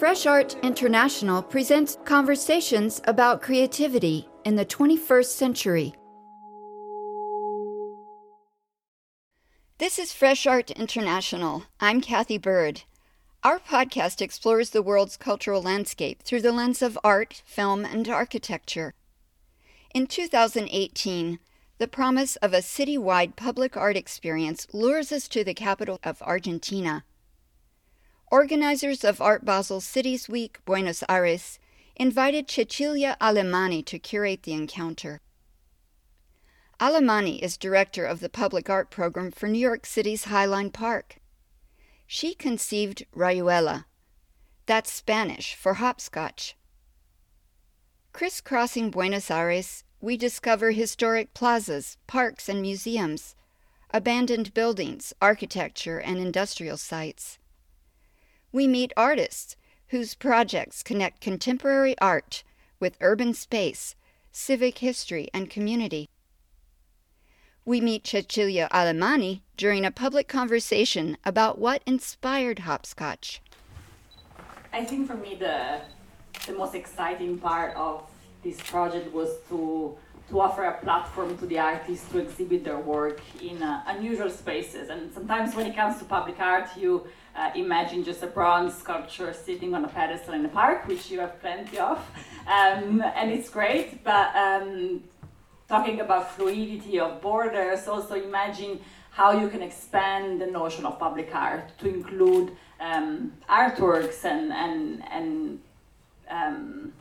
Fresh Art International presents conversations about creativity in the 21st century. This is Fresh Art International. I'm Cathy Byrd. Our podcast explores the world's cultural landscape through the lens of art, film, and architecture. In 2018, the promise of a citywide public art experience lures us to the capital of Argentina. Organizers of Art Basel Cities Week Buenos Aires invited Cecilia Alemani to curate the encounter. Alemani is director of the public art program for New York City's Highline Park. She conceived Rayuela. That's Spanish for hopscotch. Crisscrossing Buenos Aires, we discover historic plazas, parks, and museums, abandoned buildings, architecture, and industrial sites. We meet artists whose projects connect contemporary art with urban space, civic history, and community. We meet Cecilia Alemani during a public conversation about what inspired hopscotch. I think for me the the most exciting part of this project was to to offer a platform to the artists to exhibit their work in uh, unusual spaces. And sometimes when it comes to public art, you uh, imagine just a bronze sculpture sitting on a pedestal in a park, which you have plenty of, um, and it's great. But um, talking about fluidity of borders, also imagine how you can expand the notion of public art to include um, artworks and and and um,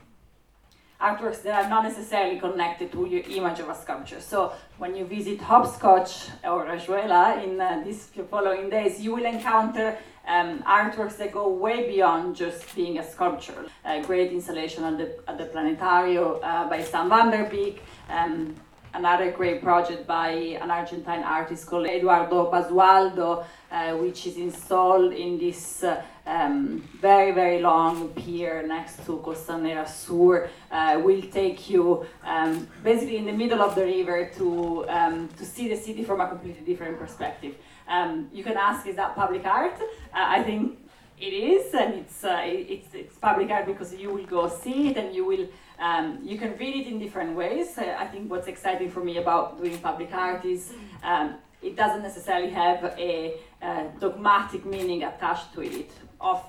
artworks that are not necessarily connected to your image of a sculpture. So when you visit Hopscotch or Rayuela in uh, these following days, you will encounter um, artworks that go way beyond just being a sculpture. A great installation at the, at the Planetario uh, by Stan VanDerBeek. Um, another great project by an Argentine artist called Eduardo Basualdo, uh, which is installed in this uh, um, very, very long pier next to Costanera Sur. Uh, will take you um, basically in the middle of the river to, um, to see the city from a completely different perspective. Um, you can ask, is that public art? Uh, I think it is, and it's, uh, it's, it's public art because you will go see it and you will um, you can read it in different ways. Uh, I think what's exciting for me about doing public art is um, it doesn't necessarily have a, a, dogmatic meaning attached to it.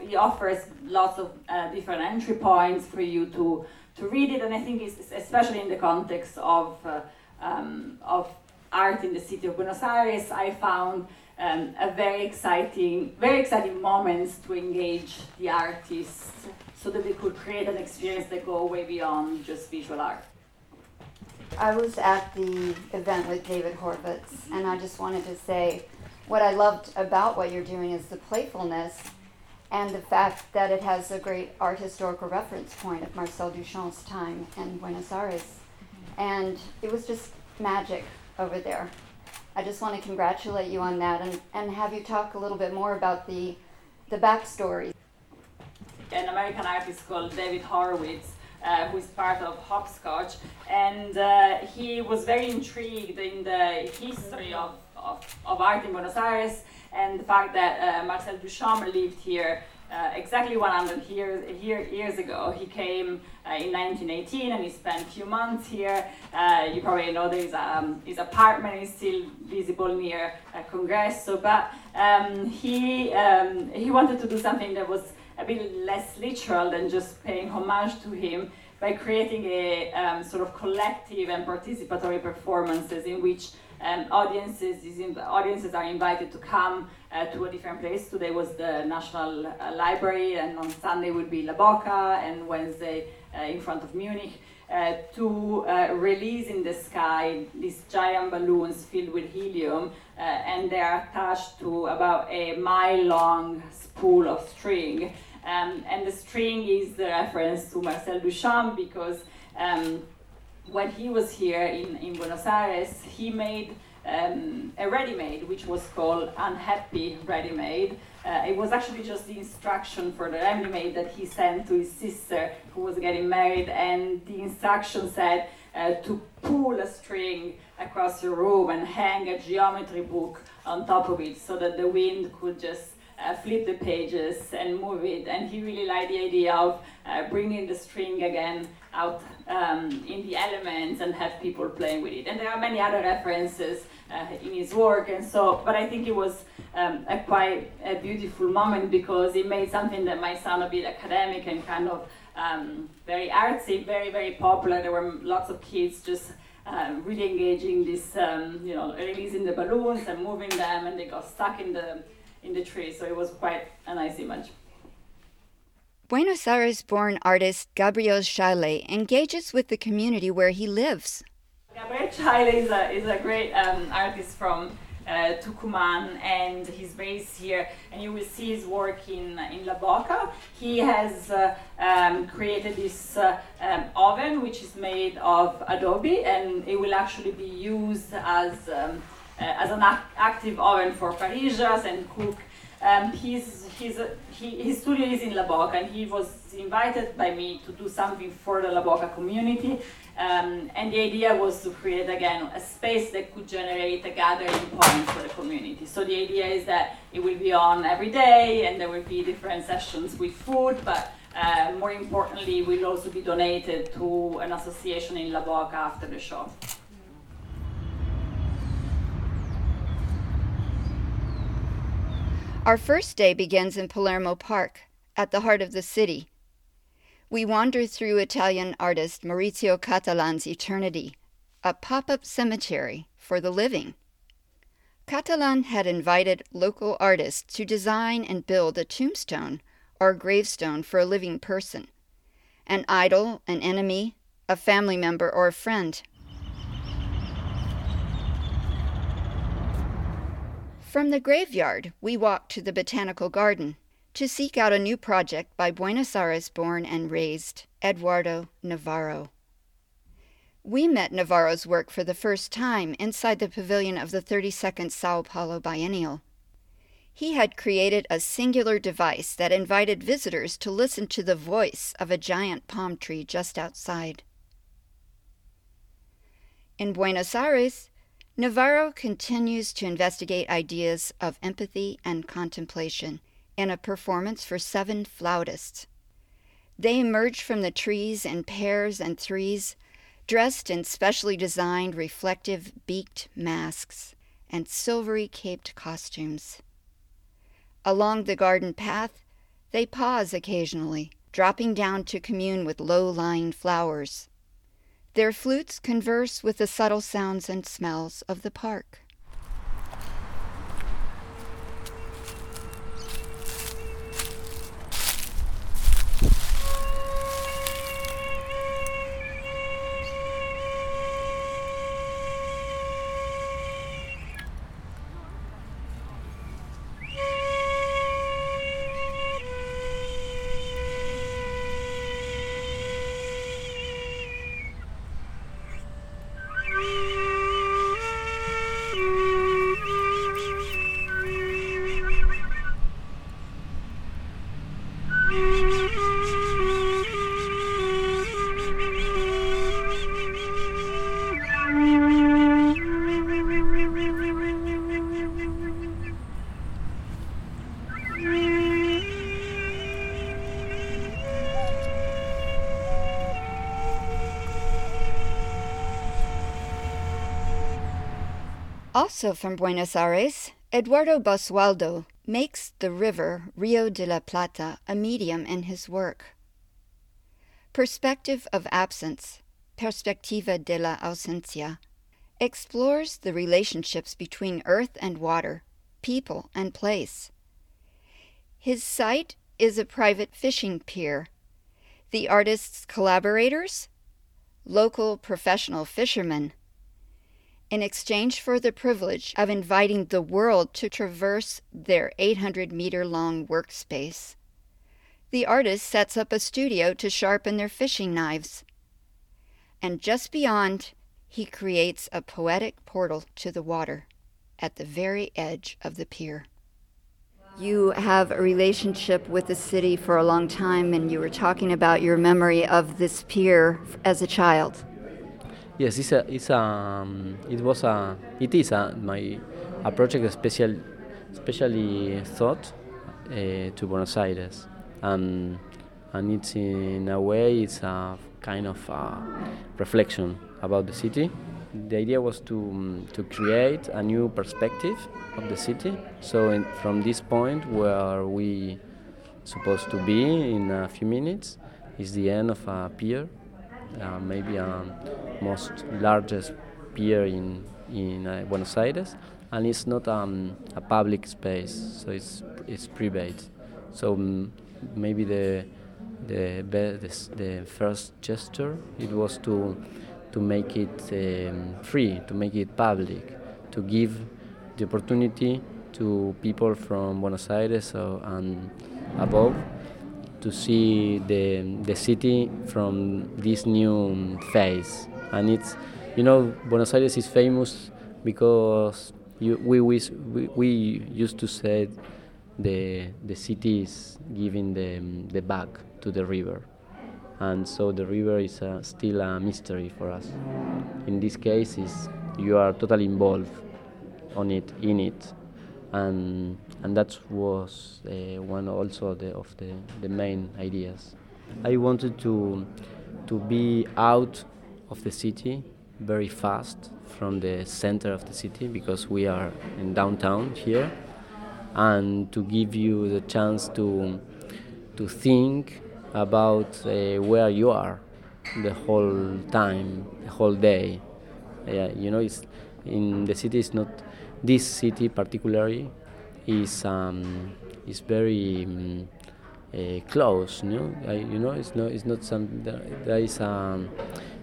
It offers lots of uh, different entry points for you to, to read it, and I think it's especially in the context of, uh, um, of art in the city of Buenos Aires, I found um, a very exciting, very exciting moments to engage the artists so that they could create an experience that go way beyond just visual art. I was at the event with David Horvitz, and I just wanted to say what I loved about what you're doing is the playfulness and the fact that it has a great art historical reference point of Marcel Duchamp's time in Buenos Aires. And it was just magic over there. I just want to congratulate you on that and, and have you talk a little bit more about the, the backstory. An American artist called David Horvitz, uh, who is part of Hopscotch, and uh, he was very intrigued in the history of, of, of, art in Buenos Aires and the fact that uh, Marcel Duchamp lived here uh, exactly 100 years, years ago. He came uh, in 1918 and he spent a few months here. Uh, you probably know there's um, his apartment is still visible near Congreso, but um, he, um, he wanted to do something that was a bit less literal than just paying homage to him by creating a um, sort of collective and participatory performances in which um, audiences in, audiences are invited to come uh, to a different place. Today was the National uh, Library, and on Sunday would be La Boca, and Wednesday uh, in front of Munich. Uh, to uh, release in the sky these giant balloons filled with helium, uh, and they are attached to about a mile long spool of string. Um, and the string is the reference to Marcel Duchamp because um, when he was here in, in Buenos Aires, he made um, a ready-made, which was called Unhappy Ready-Made. Uh, it was actually just the instruction for the ready-made that he sent to his sister who was getting married, and the instruction said uh, to pull a string across your room and hang a geometry book on top of it so that the wind could just uh, flip the pages and move it. And he really liked the idea of uh, bringing the string again out um, in the elements and have people playing with it. And there are many other references uh, in his work, and so. But I think it was um, a quite a beautiful moment because it made something that might sound a bit academic and kind of um, very artsy, very very popular. There were lots of kids just. Uh, really engaging this, um, you know, releasing the balloons and moving them, and they got stuck in the in the tree. So it was quite a nice image. Buenos Aires born artist Gabriel Chaile engages with the community where he lives. Gabriel Chaile is a, is a great um, artist from uh, Tucumán and he's based here and you will see his work in, in La Boca. He has uh, um, created this uh, um, oven which is made of adobe and it will actually be used as um, as an ac active oven for parrillas and cook. Um, he's a, he, his studio is in La Boca and he was invited by me to do something for the La Boca community. Um, and the idea was to create again a space that could generate a gathering point for the community. So the idea is that it will be on every day and there will be different sessions with food, but uh, more importantly, will also be donated to an association in La Boca after the show. Our first day begins in Palermo Park, at the heart of the city. We wander through Italian artist Maurizio Cattelan's Eternity, a pop up cemetery for the living. Catalan had invited local artists to design and build a tombstone or gravestone for a living person an idol, an enemy, a family member, or a friend. From the graveyard, we walk to the Botanical Garden to seek out a new project by Buenos Aires born and raised Eduardo Navarro. We met Navarro's work for the first time inside the pavilion of the 32nd Sao Paulo Biennial. He had created a singular device that invited visitors to listen to the voice of a giant palm tree just outside. In Buenos Aires, Navarro continues to investigate ideas of empathy and contemplation in a performance for seven flautists. They emerge from the trees in pairs and threes, dressed in specially designed reflective beaked masks and silvery caped costumes. Along the garden path, they pause occasionally, dropping down to commune with low lying flowers. Their flutes converse with the subtle sounds and smells of the park. Also from Buenos Aires, Eduardo Basualdo makes the river Rio de la Plata a medium in his work. Perspective of Absence, Perspectiva de la Ausencia, explores the relationships between earth and water, people and place. His site is a private fishing pier. The artist's collaborators? Local professional fishermen in exchange for the privilege of inviting the world to traverse their 800 meter long workspace. The artist sets up a studio to sharpen their fishing knives. And just beyond, he creates a poetic portal to the water at the very edge of the pier. You have a relationship with the city for a long time, and you were talking about your memory of this pier as a child. Yes, it's a, it's a, um, it was a, it is a, my a project special, especially thought uh, to Buenos Aires, and and it's in a way it's a kind of a reflection about the city. The idea was to um, to create a new perspective of the city. So in, from this point where we supposed to be in a few minutes is the end of a pier, uh, maybe a most largest pier in in uh, Buenos Aires, and it's not um, a public space, so it's it's private. So um, maybe the the, the the first gesture it was to to make it um, free, to make it public, to give the opportunity to people from Buenos Aires uh, and above to see the the city from this new phase. And it's you know Buenos Aires is famous because you, we, we, we used to say the, the city is giving the, the back to the river. And so the river is uh, still a mystery for us. In this case, is you are totally involved on it, in it, and and that was uh, one also the, of the, the main ideas. I wanted to to be out of the city very fast from the center of the city because we are in downtown here and to give you the chance to to think about uh, where you are the whole time the whole day uh, you know it's in the city It's not this city particularly is um, is very um, uh, close you know you know it's not it's not some there, there is um,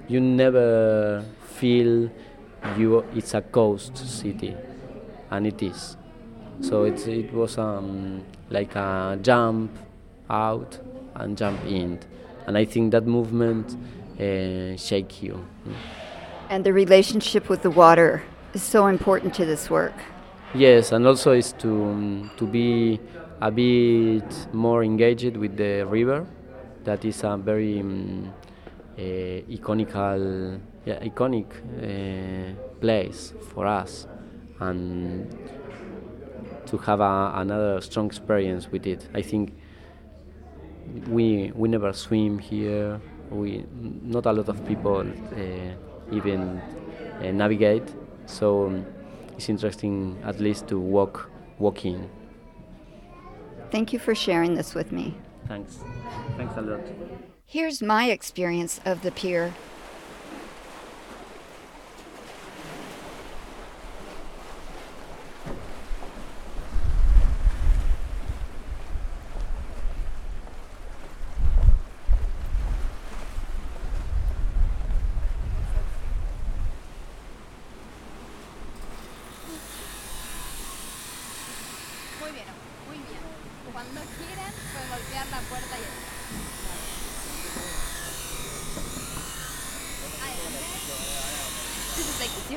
you never feel you it's a coast city, and it is. So it's, it was um, like a jump out and jump in, and I think that movement uh, shake you. And the relationship with the water is so important to this work. Yes, and also is to um, to be a bit more engaged with the river. That is a very um, uh, iconical yeah, iconic uh, place for us and to have a, another strong experience with it. I think we we never swim here. We not a lot of people uh, even navigate, so um, it's interesting at least to walk walking. Thank you for sharing this with me. Thanks. Thanks a lot. Here's my experience of the pier.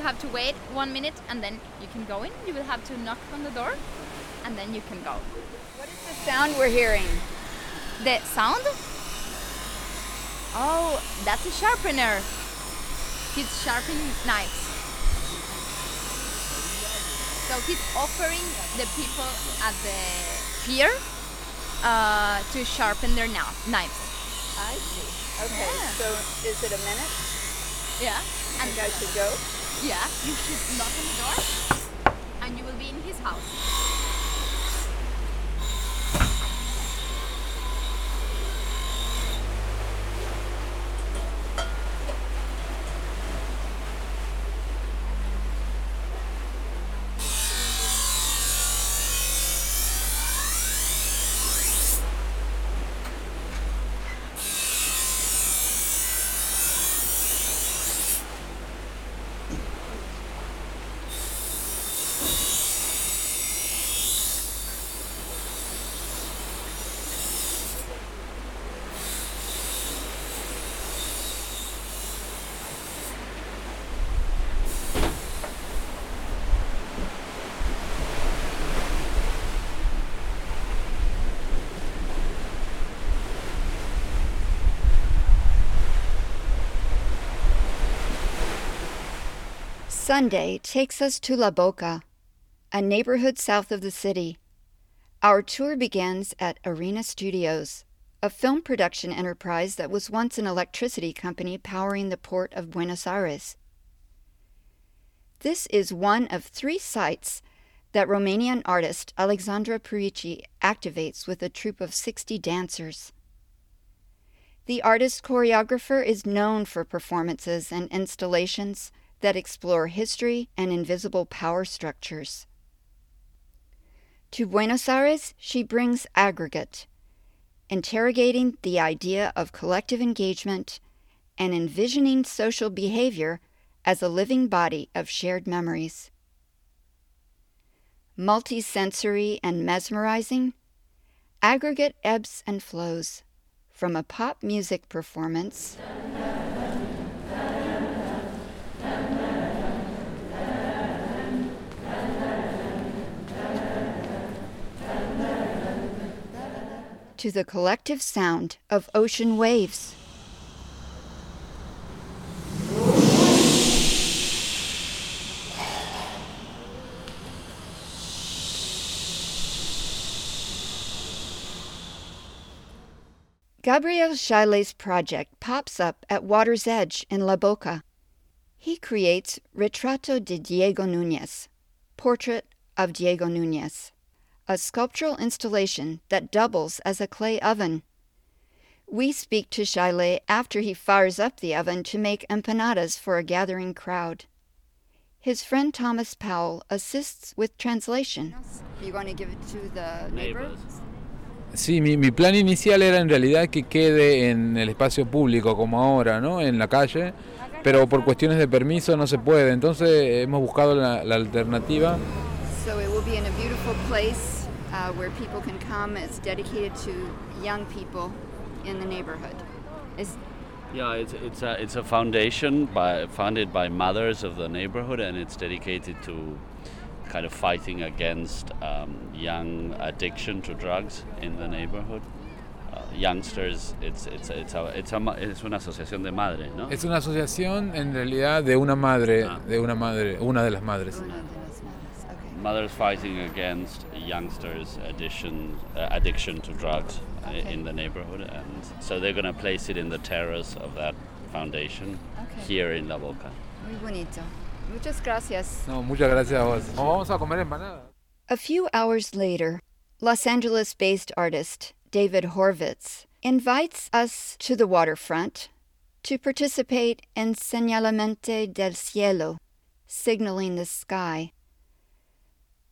you have to wait one minute and then you can go in. You will have to knock on the door and then you can go. What is the sound we're hearing? The sound? Oh, that's a sharpener. He's sharpening knives. So he's offering the people at the pier uh, to sharpen their knives. I see. Okay, yeah. so is it a minute? Yeah. And you guys should go? Yeah, you should knock on the door and you will be in his house. Sunday takes us to La Boca, a neighborhood south of the city. Our tour begins at Arena Studios, a film production enterprise that was once an electricity company powering the port of Buenos Aires. This is one of three sites that Romanian artist Alexandra Pirici activates with a troupe of 60 dancers. The artist choreographer is known for performances and installations that explore history and invisible power structures. To Buenos Aires, she brings aggregate, interrogating the idea of collective engagement and envisioning social behavior as a living body of shared memories. Multisensory and mesmerizing, aggregate ebbs and flows from a pop music performance. To the collective sound of ocean waves. Gabriel Chaile's project pops up at water's edge in La Boca. He creates Retrato de Diego Nunez, Portrait of Diego Nunez a sculptural installation that doubles as a clay oven. We speak to Chaile after he fires up the oven to make empanadas for a gathering crowd. His friend Thomas Powell assists with translation. You want to give it to the neighbors? Sí, mi, mi, plan inicial era en realidad que quede en el espacio público como ahora, ¿no? En la calle, pero por cuestiones de permiso no se puede. Entonces hemos buscado la, la alternativa. So it will be in a beautiful place uh, where people can come. It's dedicated to young people in the neighborhood. Is yeah, it's it's a it's a foundation by founded by mothers of the neighborhood, and it's dedicated to kind of fighting against um, young addiction to drugs in the neighborhood. Uh, youngsters, it's it's it's a, it's a es una asociación de madres, ¿no? Es una asociación en realidad de una madre, ah. de una madre, una de las madres. Una mothers fighting against youngsters' addiction, uh, addiction to drugs okay. in the neighborhood, and so they're going to place it in the terrace of that foundation okay. here in La Boca. Muy bonito. Muchas gracias. No, muchas gracias a vos. Vamos a comer empanada. A few hours later, Los Angeles-based artist David Horvitz invites us to the waterfront to participate in Señalamente del Cielo, signaling the sky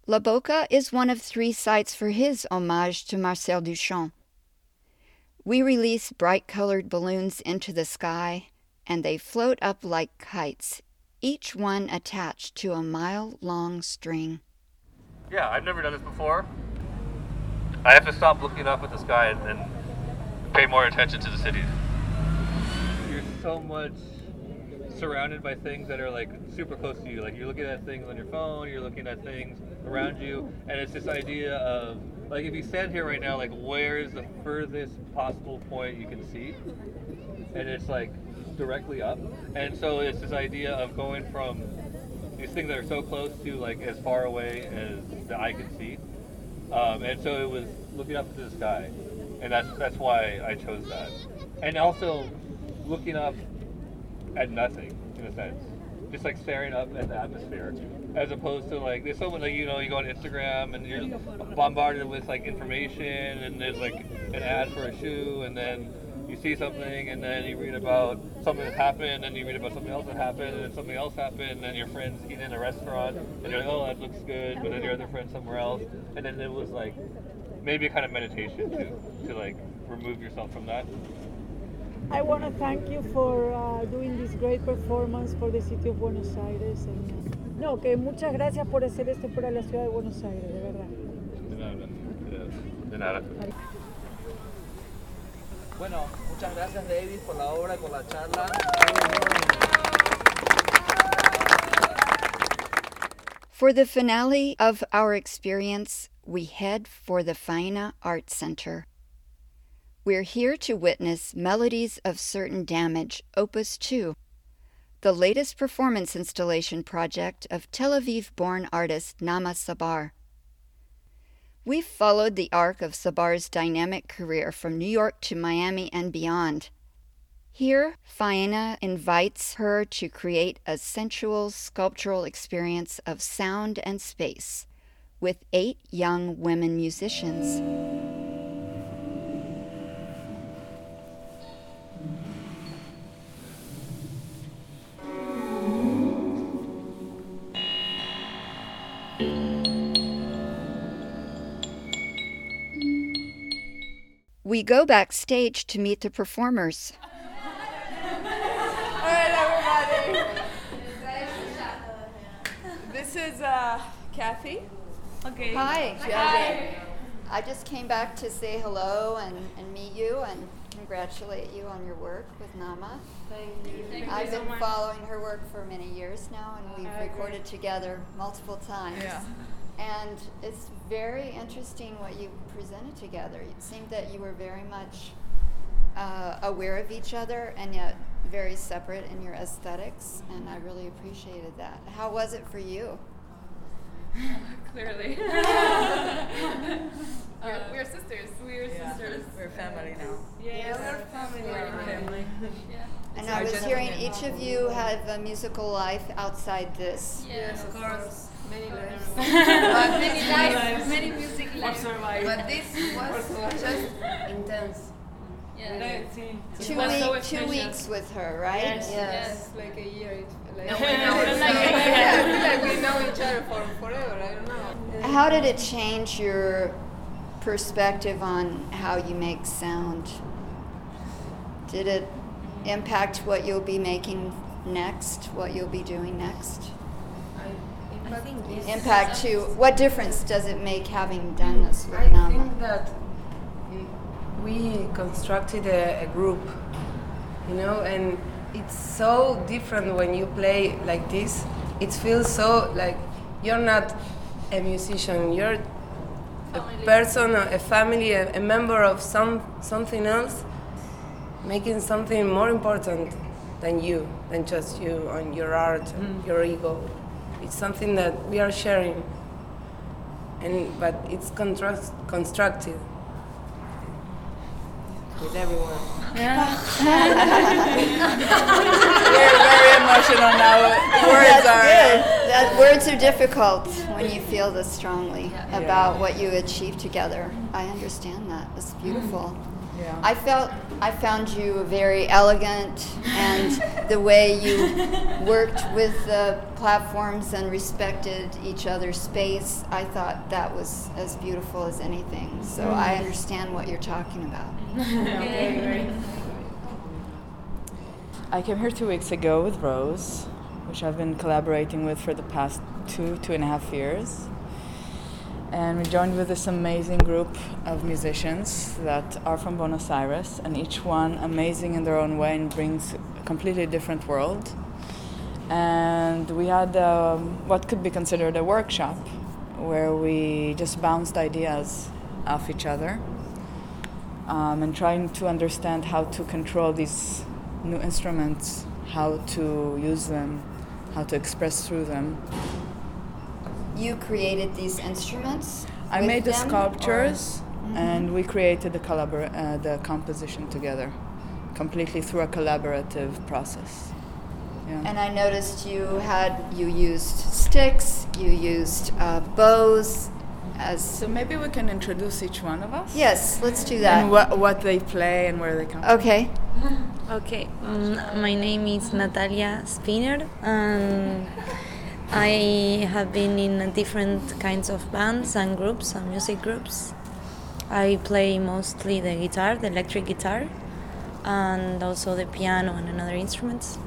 La Boca is one of three sites for his homage to Marcel Duchamp. We release bright colored balloons into the sky, and they float up like kites, each one attached to a mile long string. Yeah, I've never done this before. I have to stop looking up at the sky and, and pay more attention to the city. You're so much surrounded by things that are like super close to you. Like you're looking at things on your phone, you're looking at things around you, and it's this idea of like if you stand here right now, like where is the furthest possible point you can see? And it's like directly up. And so it's this idea of going from these things that are so close to like as far away as the eye can see. Um, and so it was looking up into the sky, and that's that's why I chose that. And also looking up at nothing in a sense, just like staring up at the atmosphere, as opposed to like there's someone like you know you go on Instagram and you're bombarded with like information and there's like an ad for a shoe and then you see something and then you read about something that happened and you read about something else that happened and then something else happened and then your friends eat in a restaurant and you're like oh that looks good but then your other friend somewhere else. And then it was like maybe a kind of meditation to to like remove yourself from that I want to thank you for uh, doing this great performance for the city of Buenos Aires. And, uh, no, que muchas gracias por hacer esto para la ciudad de Buenos Aires, de verdad. De nada. De nada. Bueno, muchas gracias David por la obra y por la charla. For the finale of our experience, we head for the Faena Art Center. We're here to witness Melodies of Certain Damage, Opus 2, the latest performance installation project of Tel Aviv born artist Naama Tsabar. We've followed the arc of Tsabar's dynamic career from New York to Miami and beyond. Here, Faena invites her to create a sensual sculptural experience of sound and space with eight young women musicians. We go backstage to meet the performers. This is uh, Cathy. Okay. Hi. Hi. I just came back to say hello and, and meet you and congratulate you on your work with Naama. Thank you. Thank I've you been so following her work for many years now and we've recorded together multiple times. Yeah. And it's very interesting what you presented together. It seemed that you were very much uh, aware of each other and yet very separate in your aesthetics, and I really appreciated that. How was it for you? Clearly. we're, we're sisters. We're Yeah. sisters. We're family now. Yeah, yeah we're family. We're family. Yeah. And It's I our was gentleman. hearing each of you have a musical life outside this. Yes, of course. Many lives. But many lives, many music lives. But this was just intense. Yeah. Two, was so week, two weeks with her, right? Yes. Yes. Like a year. it- Like, No, we we know know it's it's like, like- yeah, like we know each other for forever. I don't know. How did it change your perspective on how you make sound? Did it mm-hmm. impact what you'll be making next, what you'll be doing next? I think Impact to what difference does it make having done this with I Naama? think that we constructed a, a group, you know, and it's so different when you play like this. It feels so like you're not a musician, you're a person, a family, a, a member of some something else, making something more important than you, than just you and your art, and mm. your ego. It's something that we are sharing, and but it's construct, constructed with everyone. We're very emotional now. Words That's are. good. Uh, that words are difficult when you feel this strongly about what you achieved together. I understand that. It's beautiful. Yeah. I felt I found you very elegant, and the way you worked with the platforms and respected each other's space. I thought that was as beautiful as anything. So I mm-hmm. understand what you're talking about. I came here two weeks ago with Rose, which I've been collaborating with for the past two, two and a half years. And we joined with this amazing group of musicians that are from Buenos Aires, and each one amazing in their own way and brings a completely different world. And we had um, what could be considered a workshop where we just bounced ideas off each other um, and trying to understand how to control these new instruments, how to use them, how to express through them. You created these instruments. I made the them, or- sculptures, Mhm. and we created the collabor- uh, the composition together, completely through a collaborative process. Yeah. And I noticed you had you used sticks, you used uh, bows, as so maybe we can introduce each one of us. Yes, let's do that. And what what they play and where they come. from. Okay. Okay, um, my name is Natalia Spinner, and I have been in different kinds of bands and groups and music groups. I play mostly the guitar, the electric guitar, and also the piano and another instruments.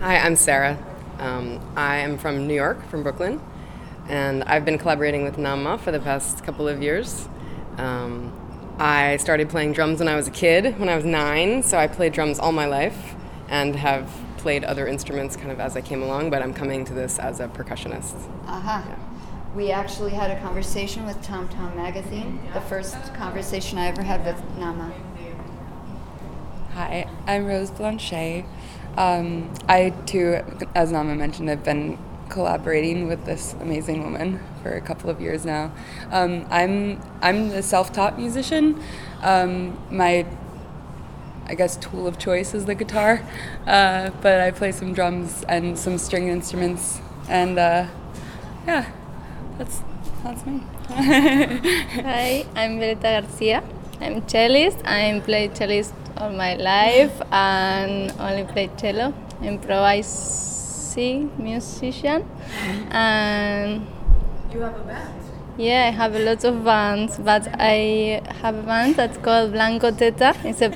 Hi, I'm Sarah. Um, I am from New York, from Brooklyn, and I've been collaborating with Naama for the past couple of years. Um, I started playing drums when I was a kid, when I was nine, so I played drums all my life and have played other instruments kind of as I came along, but I'm coming to this as a percussionist. Uh-huh. We actually had a conversation with Tom Tom Magazine, the first conversation I ever had with Naama. Hi, I'm Rose Blanchet. Um, I too, as Naama mentioned, have been collaborating with this amazing woman for a couple of years now. Um, I'm I'm a self-taught musician. Um, my I guess tool of choice is the guitar, uh, but I play some drums and some string instruments, and uh, yeah, that's that's me. Hi, I'm Berta Garcia. I'm cellist. I play cellist all my life and only play cello, improvising musician, and You have a band. yeah, I have a lot of bands, but I have a band that's called Blanco Teta. It's a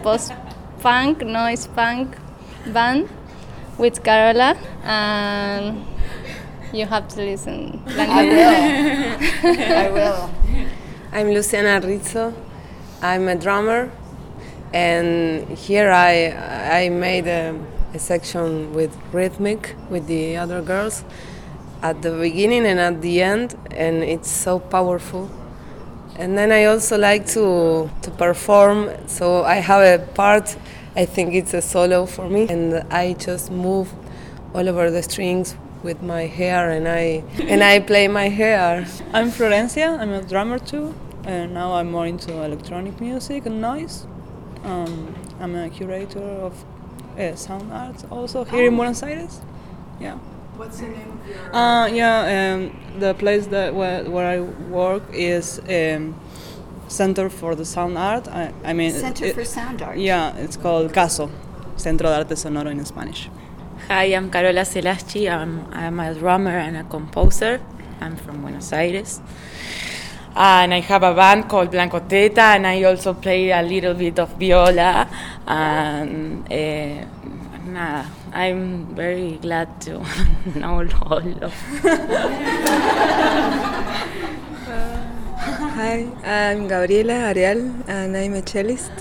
post-punk, noise punk band with Carola, and you have to listen. I will. I will. I'm Luciana Rizzo. I'm a drummer, and here I I made a, a section with rhythmic with the other girls at the beginning and at the end, and it's so powerful. And then I also like to to perform, so I have a part. I think it's a solo for me, and I just move all over the strings with my hair, and I and I play my hair. I'm Florencia. I'm a drummer too, and now I'm more into electronic music and noise. Um, I'm a curator of uh, sound arts also here in Buenos Aires. Yeah. What's the name of your? Uh, yeah, um, the place that where, where I work is um, Center for the Sound Art. I, I mean, Center for Sound Art. Yeah, it's called CASO, Centro de Arte Sonoro in Spanish. Hi, I'm Carola Celaschi. I'm, I'm a drummer and a composer. I'm from Buenos Aires. And I have a band called Blanco Teta, and I also play a little bit of viola. And uh, nada, I'm very glad to know all of Hi, I'm Gabriela Areal, and I'm a cellist,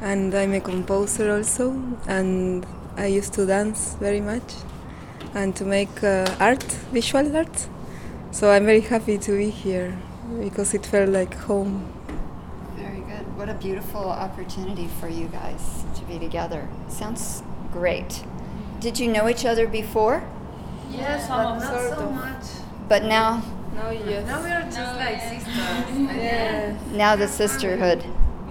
and I'm a composer also, and I used to dance very much, and to make uh, art, visual art. So I'm very happy to be here because it felt like home. Very good. What a beautiful opportunity for you guys to be together. Sounds great. Did you know each other before? Yes, but not so much. But now, No, yes. Now we are just like sisters. Yeah. now the sisterhood.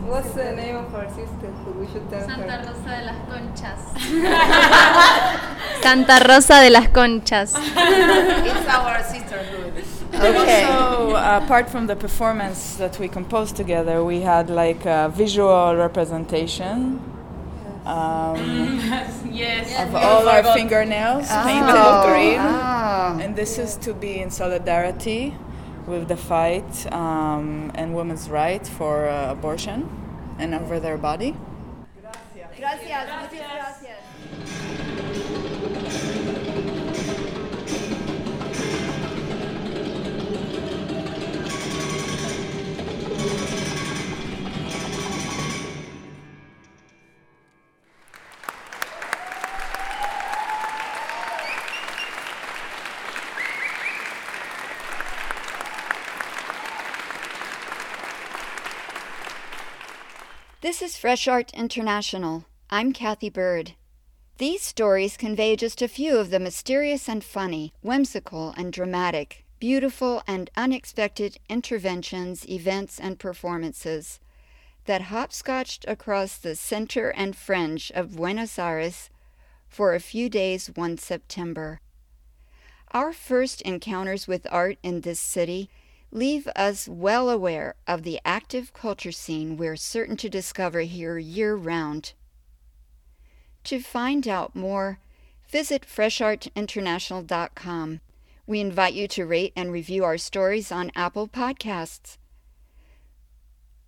What's the name of our sisterhood? We should tell Santa her. Rosa de las Conchas. Santa Rosa de las Conchas. it's our sisterhood. Okay. Also, apart from the performance that we composed together, we had like a visual representation um, yes. of all our fingernails painted Oh, green. oh. And this is to be in solidarity with the fight um, and women's right for uh, abortion and over their body. Gracias, gracias. This is Fresh Art International. I'm Cathy Byrd. These stories convey just a few of the mysterious and funny, whimsical and dramatic, beautiful and unexpected interventions, events, and performances that hopscotched across the center and fringe of Buenos Aires for a few days one September. Our first encounters with art in this city leave us well aware of the active culture scene we're certain to discover here year round. To find out more, visit freshartinternational.com. We invite you to rate and review our stories on Apple Podcasts.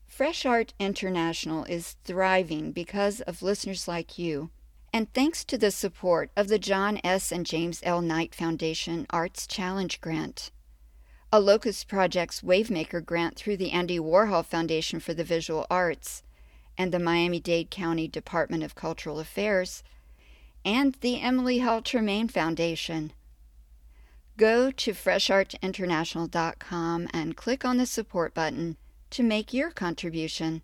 Fresh Art International is thriving because of listeners like you, and thanks to the support of the John S. and James L. Knight Foundation Arts Challenge Grant a Locust Project's Wavemaker grant through the Andy Warhol Foundation for the Visual Arts and the Miami Dade County Department of Cultural Affairs, and the Emily Hall Tremaine Foundation. Go to freshartinternational.com and click on the support button to make your contribution.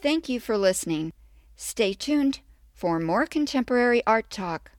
Thank you for listening. Stay tuned for more contemporary art talk.